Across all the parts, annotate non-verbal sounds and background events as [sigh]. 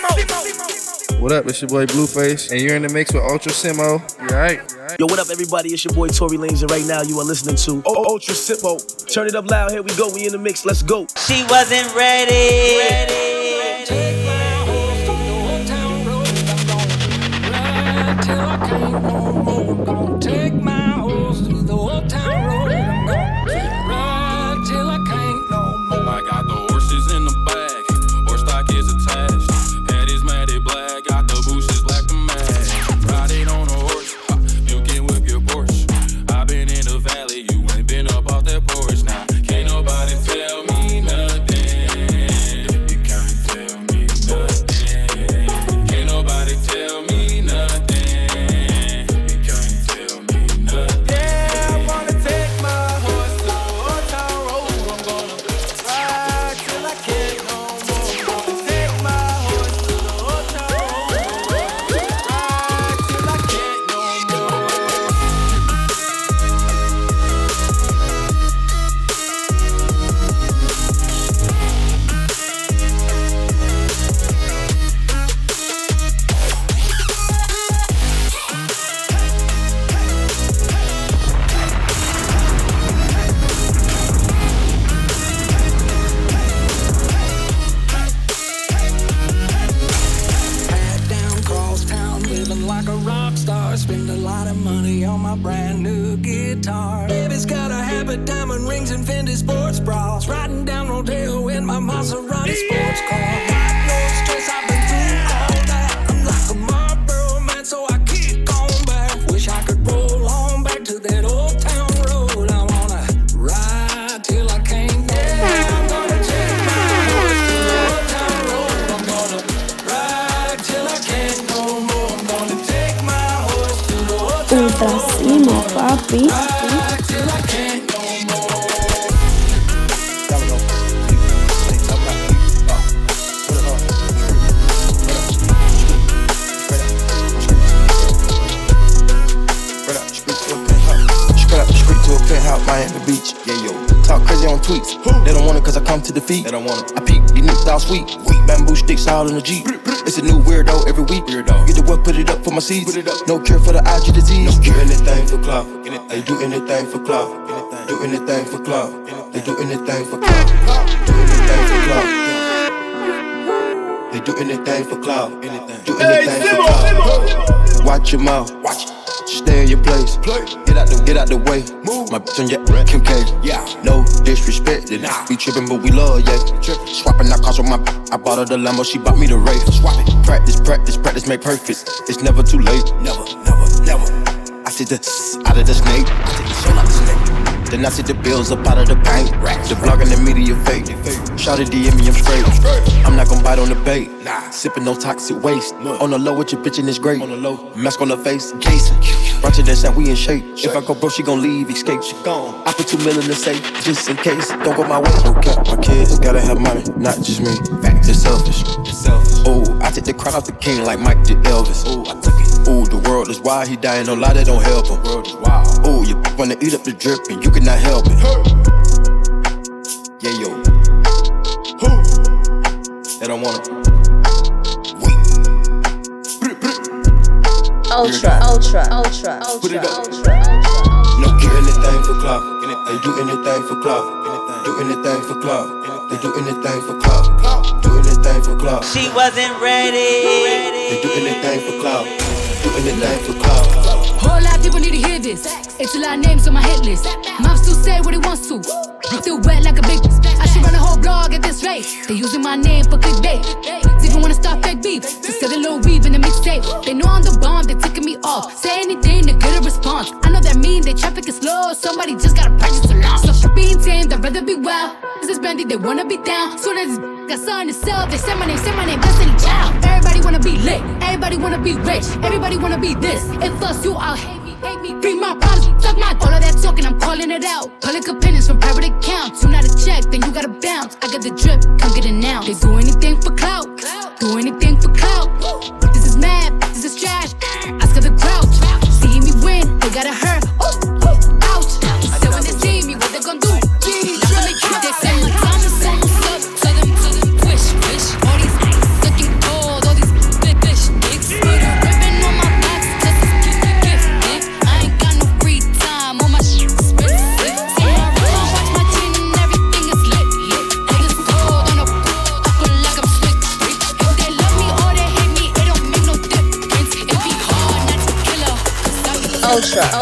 What up? It's your boy Blueface, and you're in the mix with Ultra Simmo. You alright? Yo, what up, everybody? It's your boy Tory Lanez, and right now you are listening to o- Ultra Simmo. Turn it up loud. Here we go. We in the mix. Let's go. She wasn't ready. ready. All sweet. Weak bamboo sticks all in the Jeep. It's a new weirdo every week. Weirdo. Get the what, put it up for my seeds. No cure for the IG disease. No cure anything for clout. They do anything for clout. Do anything for clout. They do anything for clout. Do anything for clout. They do anything for clout. Do anything for clout. Watch your mouth. Watch. Stay in your place. Get out the get out the way. Move. My bitch on your Kim K. Yeah. No disrespect. Nah. We trippin', but we love, yeah. Swapping our cars with my. I bought her the Lambo, she bought me the Wraith. Swap it. Practice, practice, practice, make perfect. It's never too late. Never, never, never. I see the out of the snake. I take the soul out the snake. Then I see the bills up out of the bank. The blog and the media fake. Shout at DM me, I'm straight. I'm not gonna bite on the bait. Nah. Sipping no toxic waste. On the low with your bitch and it's great. On the low, mask on the face, Jason. Roger that sound, we in shape. If I go bro, she gon' leave, escape. She gone. I put two million to safe, just in case. Don't go my way. Okay, my kids gotta have money, not just me. It's selfish. It's selfish. Oh, I take the crown off the king like Mike did Elvis. Oh, I took it. Oh, the world is wild, he dying, no lie, that don't help him. World is wild. Oh, you wanna eat up the drip and you cannot help it. Yeah, yo. Who? They don't wanna. Ultra, ultra, ultra, ultra, Put ultra, ultra. No do anything for clout. They do anything for clout. Do anything for clout. They do anything for clout. Do anything for clout. She wasn't ready. They do anything for clout. Do anything for clout. Whole lot of people need to hear this. It's a lot of names on my hit list. Mom still say what he wants to. Still wet like a big. I should run a whole blog at this rate. They using my name for clickbait. Even wanna start fake beef. Just get a little weave in the mixtape. They know I'm the bomb, they ticking me off. Say anything to get a response. I know that mean they traffic is slow. Somebody just gotta practice along. So being tamed, I'd rather be wild. This is bendy, they wanna be down. Soon as got something to sell, they say my name, say my name, Destiny Child. Everybody wanna be lit, everybody wanna be rich, everybody wanna be this. If us, you all hate me, hate me. be my problems, suck my all of that talking, I'm calling it out. Public opinions from private accounts. You not a check, then you gotta bounce. I got the drip, come get it now. They do anything for clout, do anything for clout.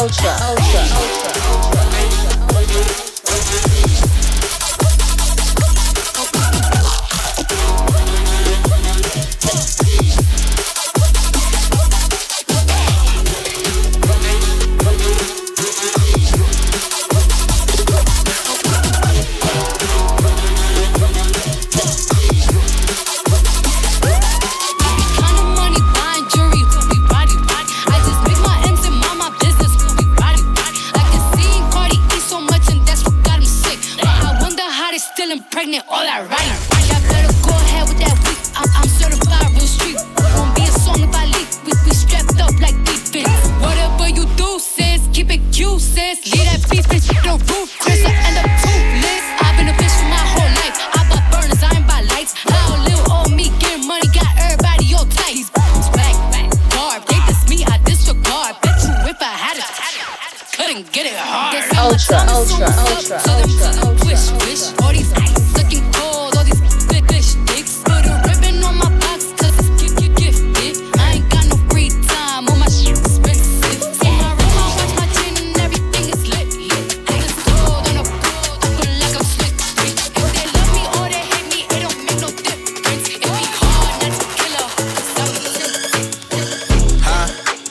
Ultra, ultra,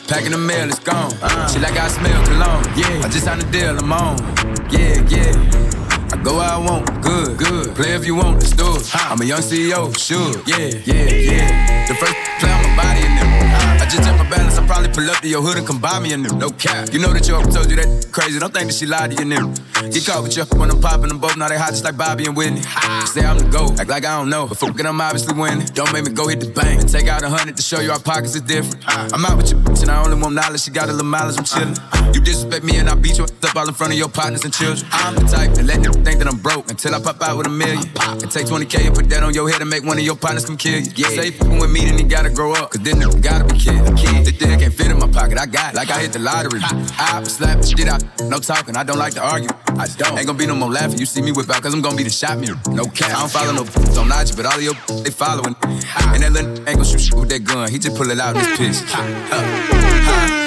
Packing the mail, it's gone. She like I smell cologne. Yeah. I just signed a deal, I'm on. Yeah, yeah. I go where I want, good, good. Play if you want, let's do. I'm a young CEO, sure. Yeah, yeah, yeah. The first play on my body in them. Probably pull up to your hood and come buy me a new. No cap. You know that your told you that crazy. Don't think that she lied to you, new. Get caught with you when I'm popping them both. Now they hot just like Bobby and Whitney. Say I'm the GOAT, act like I don't know. But it, I'm obviously winning. Don't make me go hit the bank and take out a hundred to show you our pockets is different. I'm out with your bitch and I only want knowledge. She got a little mileage, I'm chillin'. You disrespect me and I beat you up all in front of your partners and children. I'm the type that let them think that I'm broke until I pop out with a million. And take 20K and put that on your head and make one of your partners come kill you. Yeah. Say fucking with me, then he gotta grow up. Cause then you gotta be kid. kid. The dick can't fit in my pocket. I got it. Like I hit the lottery. I slap the shit out. No talking. I don't like to argue. I don't. Ain't gonna be no more laughing. You see me whip out cause I'm gonna be the shot mirror. No cap. I don't follow no on IG, but all of your they following. And that little ain't gon' shoot shit with that gun. He just pull it out in his piss. Huh.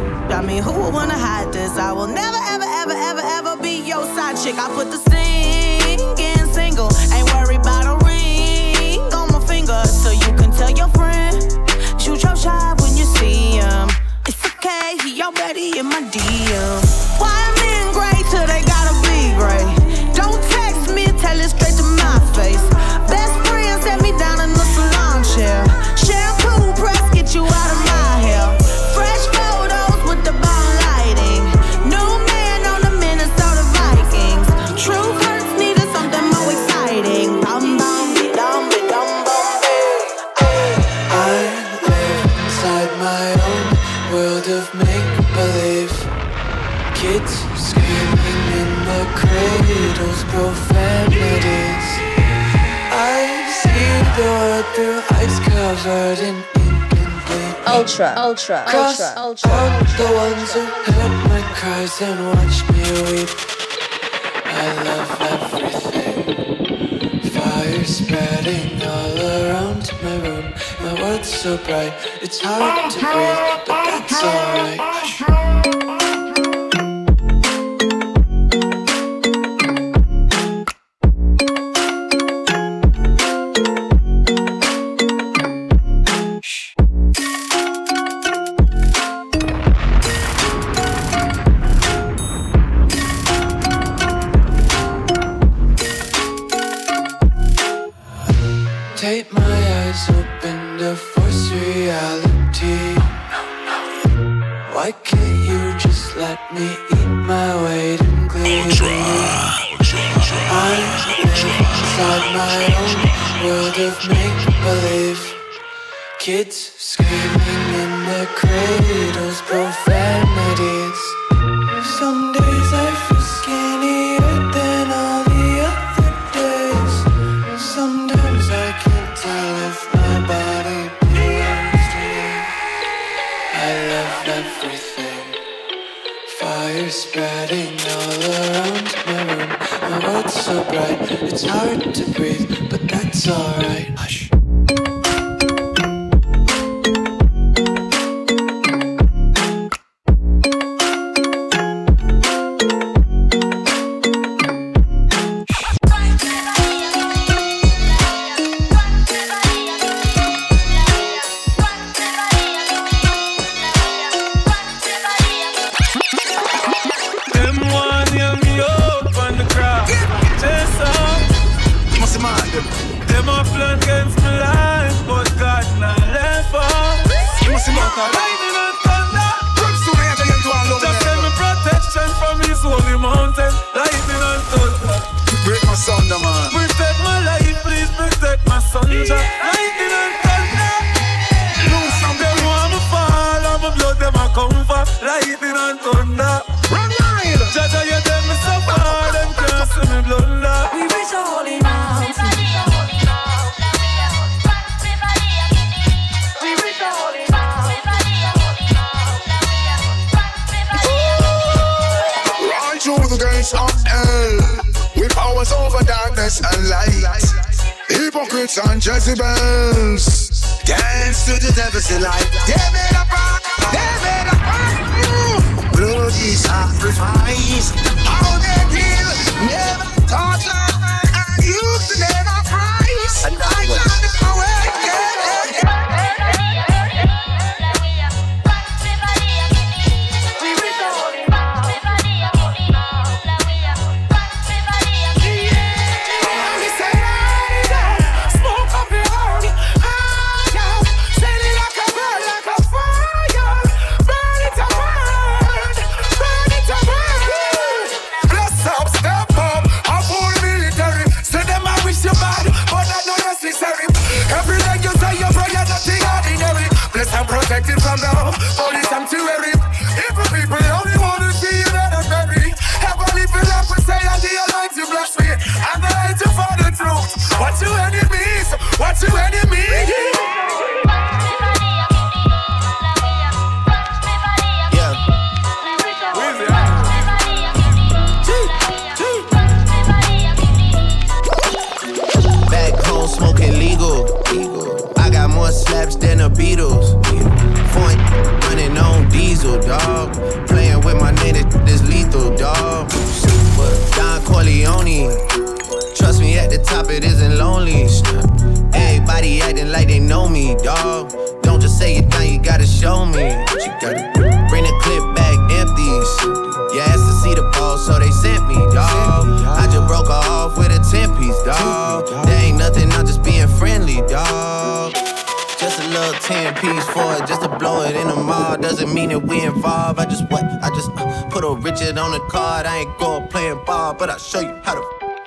I mean, who would wanna hide this? I will never, ever, ever, ever, ever be your side chick. I put the singing ultra, ultra, Cross ultra, ultra. I'm ultra, the ones who heard my cries and watched me weep. I love everything. Fire spreading all around my room. My world's so bright, it's hard to breathe, but that's alright. Spreading all around my room. My world's so bright, it's hard to breathe, but that's alright. Hush. and light. Hypocrites and Jezebels dance to the devil's delight. They made a rock, they made a rock. Blood is sacrifice. How they kill, never. doesn't mean that we involved. I just what? I just uh, put a Richard on the card. I ain't go playing ball, but I'll show you how to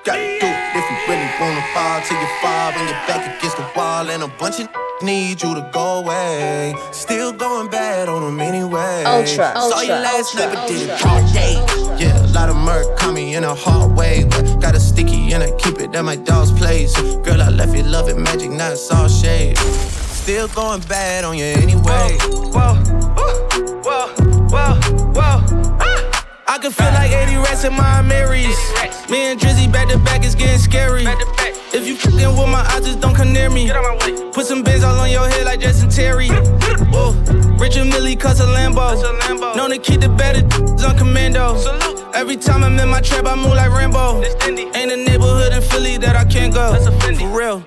gotta do it. If you really wanna fall till your five and your back against the wall, and a bunch of need you to go away. Still going bad on them anyway. Ultra, Saw ultra, you last ultra, night, but did it all day. Yeah, a lot of murk caught me in a hard way. Got a sticky and I keep it at my dog's place. Girl, I left you loving magic, not it's all shade. Still going bad on you anyway. Whoa, whoa whoa, whoa. Ah! I can feel like 80 rats in my Marys. Me and Drizzy back to back is getting scary. If you fucking with my eyes, just don't come near me. Put some bins all on your head like Jason Terry. Whoa, Richard Mille cuss a Lambo. Known to keep the better d- on commando. Salute. Every time I'm in my trap, I move like Rambo. Ain't a neighborhood in Philly that I can't go. For real.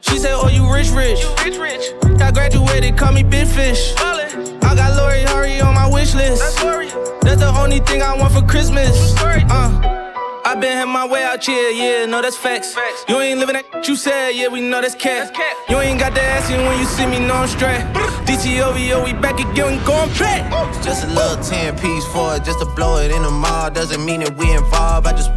She said, Oh, you rich, rich. You rich, rich. I graduated, call me Big Fish. Ballin'. I got Lori Harvey on my wish list. That's the only thing I want for Christmas. Uh. I been had my way out here, yeah, no, that's facts. facts. You ain't living that you said, yeah, we know that's cat. You ain't got the ass in when you see me, no, I'm straight. DTOVO, we back again, going back. Just a little 10 piece for it, just to blow it in the mall. Doesn't mean that we involved. I just what? I just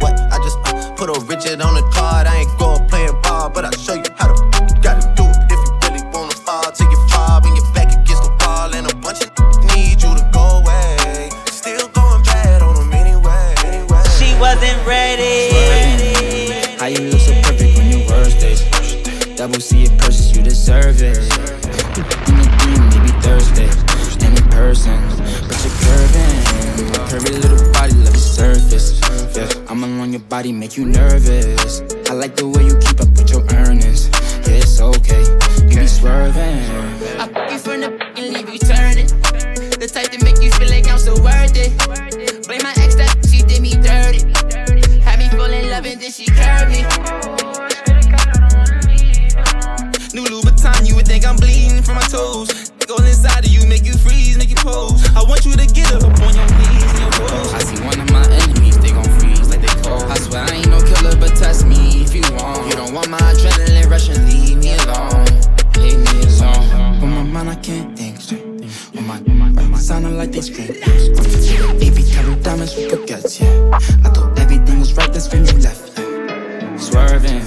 My sounding like they scream. AP carry diamonds with baguettes, yeah. I thought everything was right, that's when you left, yeah. Swerving.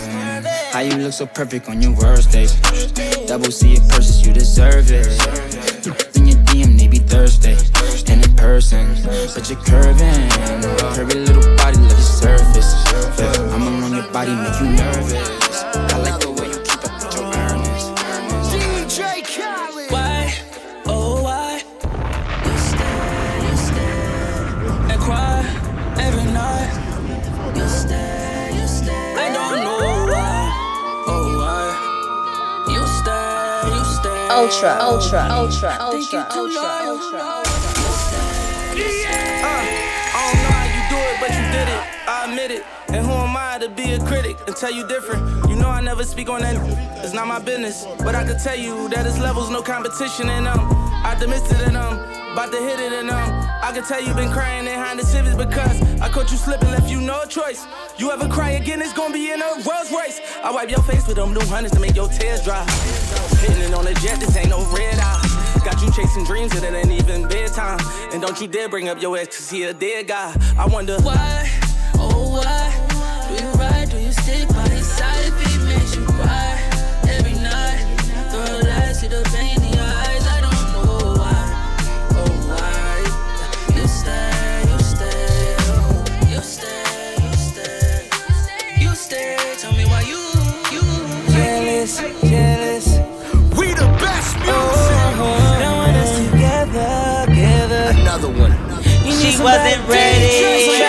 How you look so perfect on your worst days? Double C it purchase, you deserve it. In your DM, maybe Thursday. And in person, but you're curving. Curvy little body, love your surface. Yeah, I'm along your body, make you nervous. I like the Ultra, ultra, ultra, ultra, ultra, ultra. Uh, I don't know how you do it, but you did it. I admit it. And who am I to be a critic and tell you different? You know I never speak on that. It's not my business. But I can tell you that it's levels, no competition in them. Optimistic in them. About to hit it in them. I can tell you been crying behind the civics because I caught you slipping, left you no choice. You ever cry again, it's gonna be in a Rolls Royce. I wipe your face with them new hundreds to make your tears dry. Hitting it on the jet, this ain't no red eye. Got you chasing dreams and it ain't even bedtime. And don't you dare bring up your ex, cause he a dead guy. I wonder Why, oh why wasn't ready.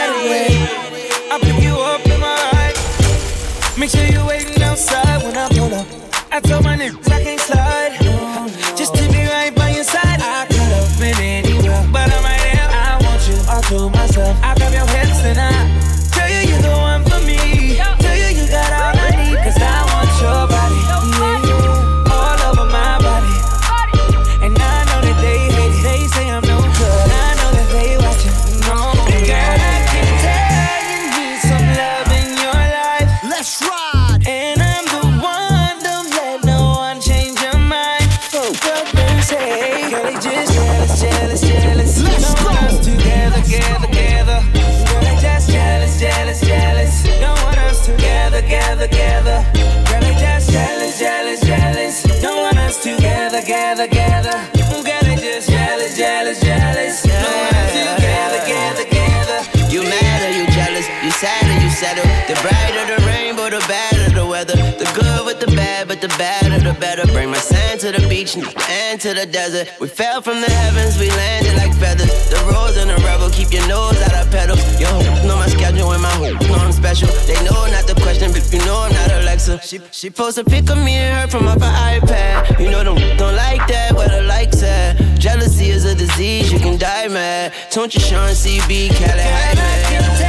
Beach and to the desert. We fell from the heavens, we landed like feathers. The rose and the rebel, keep your nose out of pedal. Yo, know my schedule and my hoop, know I'm special. They know not the question, but you know I'm not Alexa. She, she post a pic of me and her from off her iPad. You know them don't like that, where the likes at. Jealousy is a disease, you can die mad. Don't you Sean CB, Cali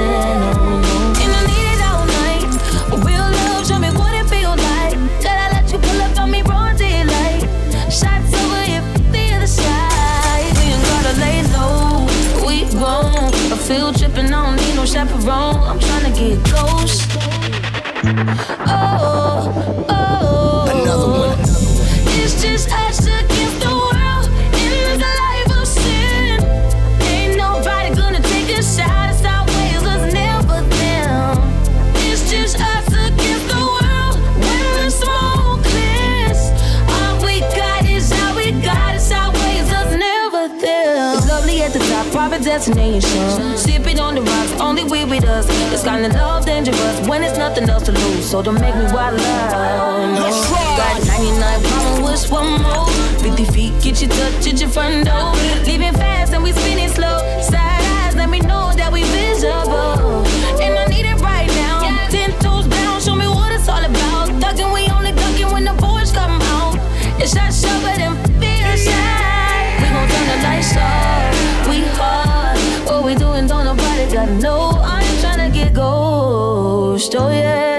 field trip and the other. We ain't gotta lay low. We won't. I don't need no chaperone. I'm tryna get ghost. Destination. Sipping on the rocks, only we with us. It's kinda love dangerous when it's nothing else to lose. So don't make me wild out. No. Got 99 problems, wish one more. 50 feet, get you touch at your front door. Leaving fast and we spinning slow. Gotta know. I ain't tryna get ghost. Oh yeah.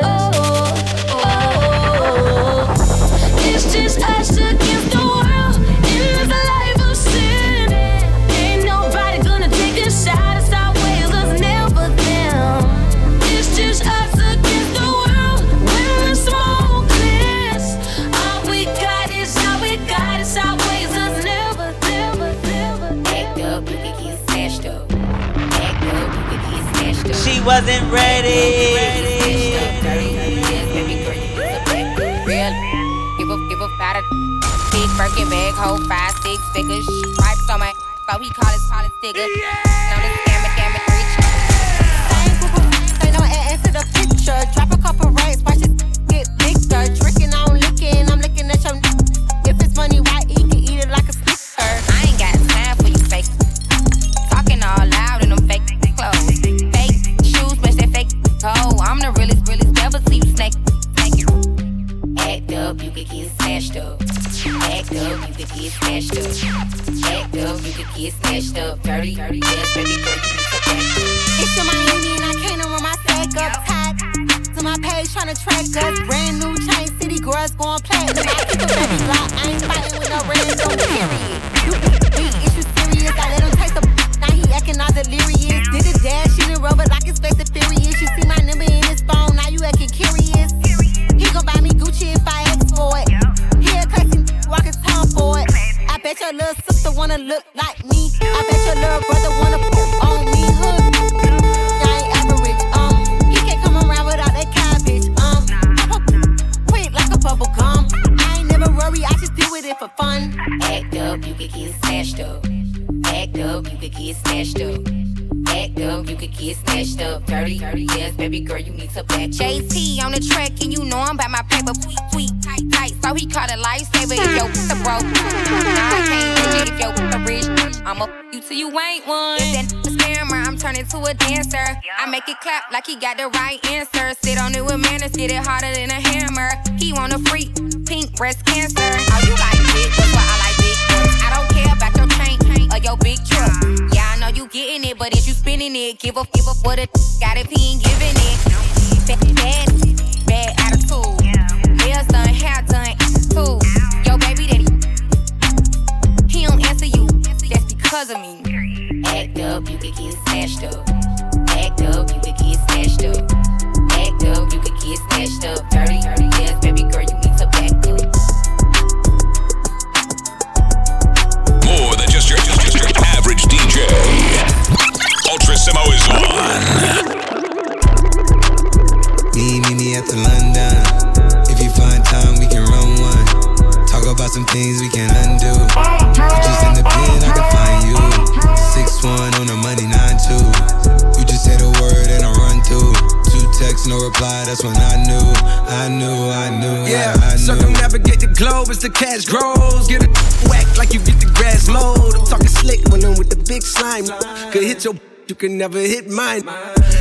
Wasn't ready. Real, give a give about a big Birkin bag, hold five, six figures. Stripes on my so he call his call his digger. Know up, you could get smashed up. Act up, you could get smashed up. Act up, you could get smashed up. Dirty, dirty, yes, baby girl, you. It's my uni and I can't run my stack up tight. To my page tryna track us. Brand new chain city girls going platinum. I keep a baby block. I ain't fighting with no random period. You big issue serious. I let him taste the now he acting all delirious. Did a dash in the rubber like his face furious. You see my number in his phone. Now you acting curious. He gon' buy me Gucci if I ask for it. He a classy walking tongue for it. I bet your little sister wanna look like me. I bet your little brother wanna put on me hood. I ain't average, um. He can't come around without that cabbage, um. Pop up quick like a bubble gum. I ain't never worry, I just do it for fun. Act up, you could get smashed up. Act up, you could get smashed up. Up, you could get snatched up. Dirty, dirty, yes, baby girl, you need to back. JT on the track, and you know I'm by my paper. Tweet, tweet, tight, tight. So he caught a lifesaver if your the broke. Nah, I can't do it if your the rich. I'ma f- you till you ain't one. If that a scammer, I'm turning to a dancer. I make it clap like he got the right answer. Sit on it with manners, get it harder than a hammer. He want a freak, pink breast cancer. Oh, you like big, that's why I like your big trip. Yeah, I know you getting it, but if you spinning it, give a give a what a got if he ain't giving it. Bad, bad, bad attitude. Nails done, hair done, too. Yo, baby daddy, he don't answer you. That's because of me. Act up, you could get snatched up. Act up, you could get snatched up. Act up, you could get snatched up. Dirty, dirty, yes, baby girl, Ultra Simmo is on. Me, me, me at the London. If you find time, we can run one. Talk about some things we can undo. You just in the pen, I can find you. Six one on the money, nine two. You just say the word and I run through. Two texts, no reply. That's when I knew, I knew, I knew, Yeah, I, I knew. circumnavigate the globe as the cash grows. Get it [laughs] whack like you get the grass mowed. I'm talking slick when I'm with the big slime. Could hit your, you can never hit mine.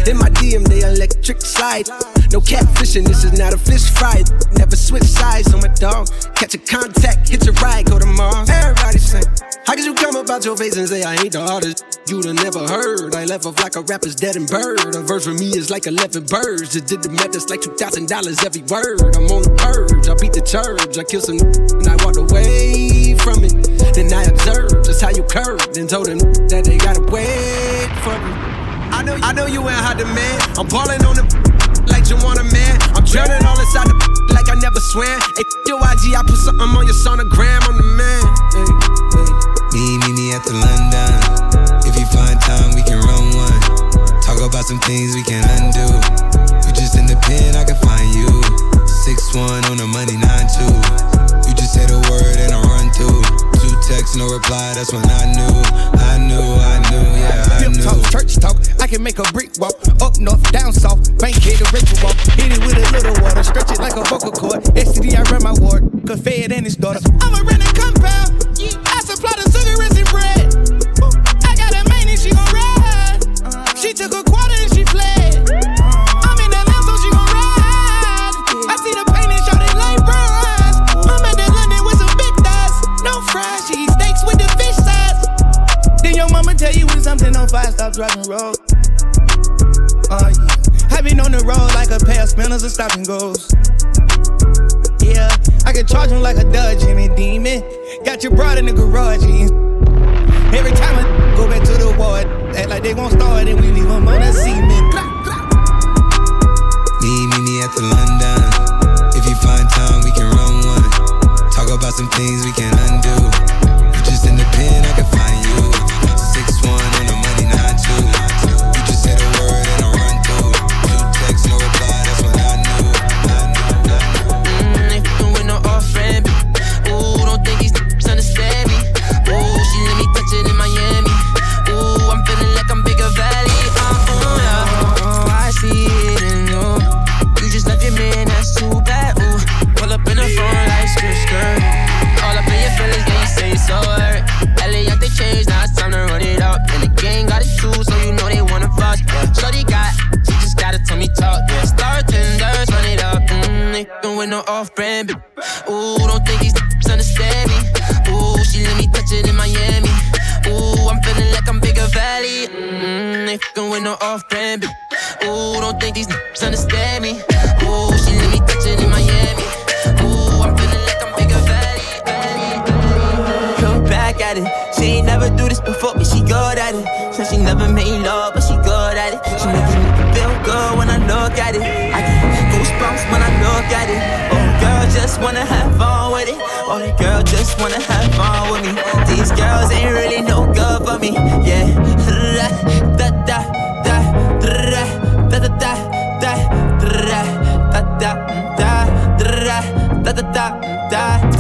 In my DM, they electric slide. No catfishing, this is not a fish fry. Never switch sides on my dog. Catch a contact, hit your ride, go to Mars. Everybody say, How could you come about your face and say I ain't the artist? You'd have never heard. I left off like a rapper's dead and bird. A verse for me is like 11 birds. Just did the math, it's like $2,000 every word. I'm on the purge, I beat the church. I killed some and I walked away from it. Then I observed just how you curved and told them that they gotta wait for me. I know, I know you ain't hot demand. I'm balling on the [laughs] like you want a man. I'm drowning all inside the [laughs] like I never swam. Hey, [laughs] your IG, I put something on your sonogram. I'm the man. Me, me, me at the London. If you find time, we can run one. Talk about some things we can undo. You just in the pen, I can find you. Six one on the money, nine two. You just say the word and I'm. Two texts, no reply. That's when I knew, I knew, I knew, yeah, I Pimp knew. talk, church talk. I can make a brick walk. Up north, down south. Bank hit a ritual walk. Hit it with a little water. Stretch it like a vocal cord. STD, I run my ward. Cause Fed and his daughter. I'm a rent a compound. And stop and. Yeah, I can charge him like a Dodge and a demon. Got your broad in the garage. yeah. Every time I go back to the ward, act like they won't start and we leave them on the cement. Me, me, me at the London. If you find time, we can run one. Talk about some things we can undo. You just in the pen, I can find understand me. Ooh, she let me touch it in Miami. Ooh, I'm feeling like I'm bigger valley. Look back at it. She ain't never do this before, but she good at it. Said she never made love, but she good at it. She make me feel good when I look at it. I get goosebumps when I look at it. Oh, girl, just wanna have fun with it. Oh, the girl just wanna have fun with me. These girls ain't really no good for me. Yeah.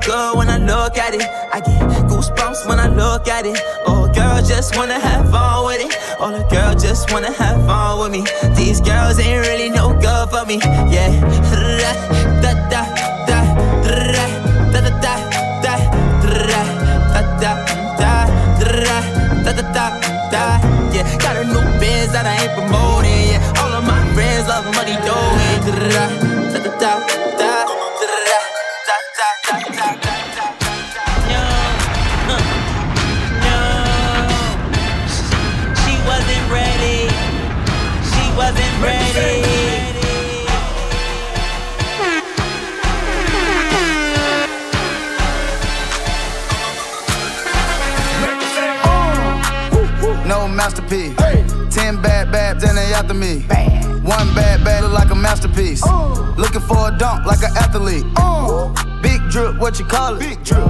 good when I look at it. I get goosebumps when I look at it. Oh, girl, just wanna have fun with it. All the girls just wanna have fun with me. These girls ain't really no good for me. Yeah, [laughs] you call it? Big drip.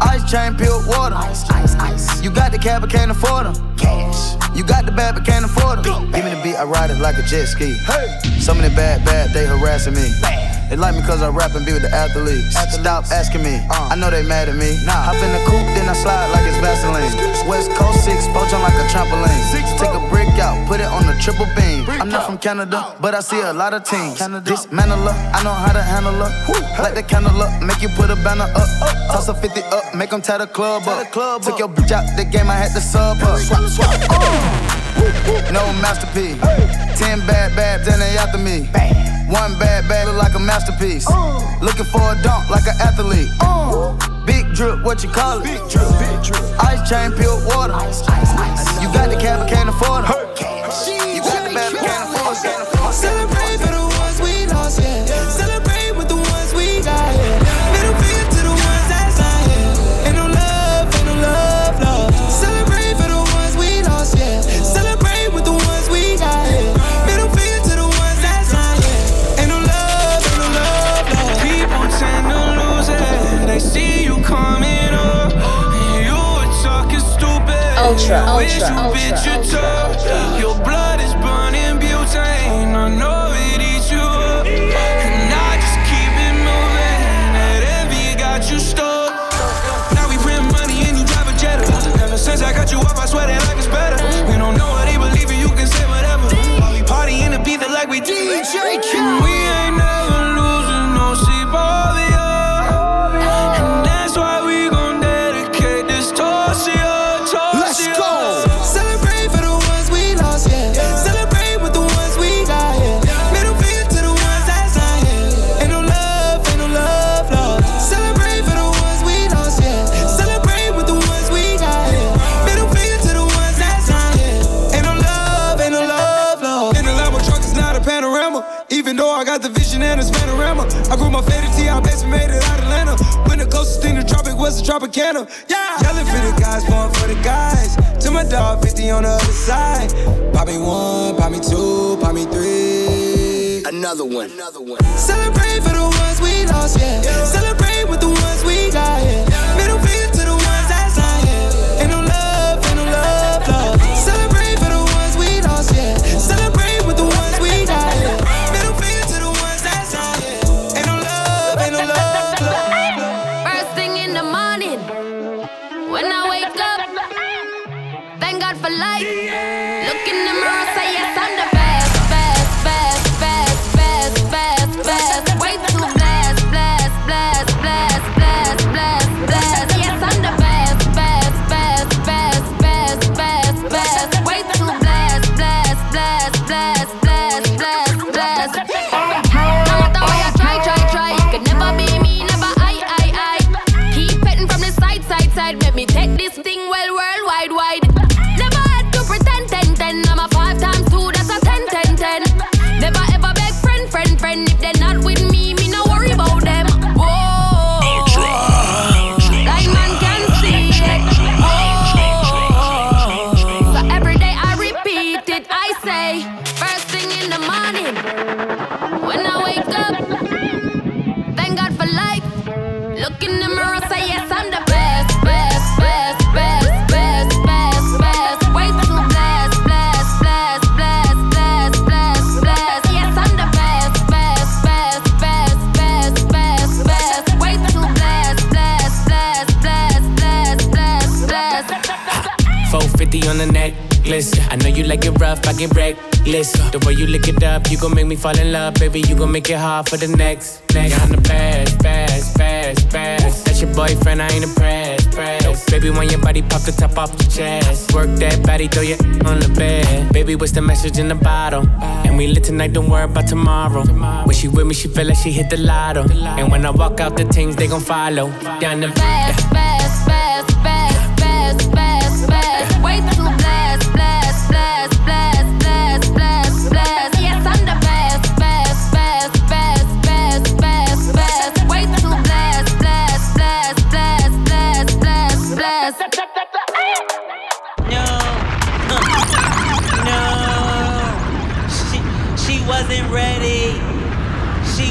Ice chain, peeled water. Ice, ice, ice. You got the cab, but can't afford them. Cash. You got the bad, but can't afford them. Give me the beat, I ride it like a jet ski. Hey. Some of the bad, bad, they harassing me. Bad. They like me cause I rap and be with the athletes. Stop asking me, uh. I know they mad at me. Hop in the coupe, I slide like it's Vaseline. West Coast 6, poach on like a trampoline. Take a brick out, put it on the triple beam. I'm not from Canada, but I see a lot of teams. Dismantle her, I know how to handle her. Light the candle up, make you put a banner up. Toss a 50 up, make them tie the club up. Took your bitch out the game, I had to sub up. Swap, swap, No masterpiece. Ten bad babs and they after me. One bad bad look like a masterpiece. Looking for a dunk like an athlete. Big drip, what you call it? Big drip, big drip. Ice chain, peeled water. You got the cab, but can't afford it. You got the bad, but can't afford it. Celebrate for the ones we lost, yeah. Ultra, ultra, ultra, ultra. Your blood is burning butane. I know it eats you up. And I just keep it moving. That envy got you stuck. Now we print money and you drive a Jetta. Ever since I got you up, I swear that life is better. We don't know what they believe in, you can say whatever. While we party in the beat like we DJ Khaled. Tropicana. Yeah. Yelling for the guys, going for the guys. To my dog, 50 on the other side. Pop me one, pop me two, pop me three. Another one. Another one. Celebrate for the ones we lost, yeah. Celebrate with the ones we got, yeah. I get reckless. The way you lick it up, you gon' make me fall in love, baby. You gon' make it hard for the next. Next, I'm the best, best, best, best. That's your boyfriend, I ain't impressed. Press. Baby, when your body pop the top off your chest, work that body, throw your [laughs] on the bed. Baby, what's the message in the bottle? And we lit tonight, don't worry about tomorrow. When she with me, she feel like she hit the lotto. And when I walk out, the things they gon' follow. Down the best, best, best, best, best, best, best. Way too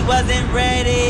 wasn't ready.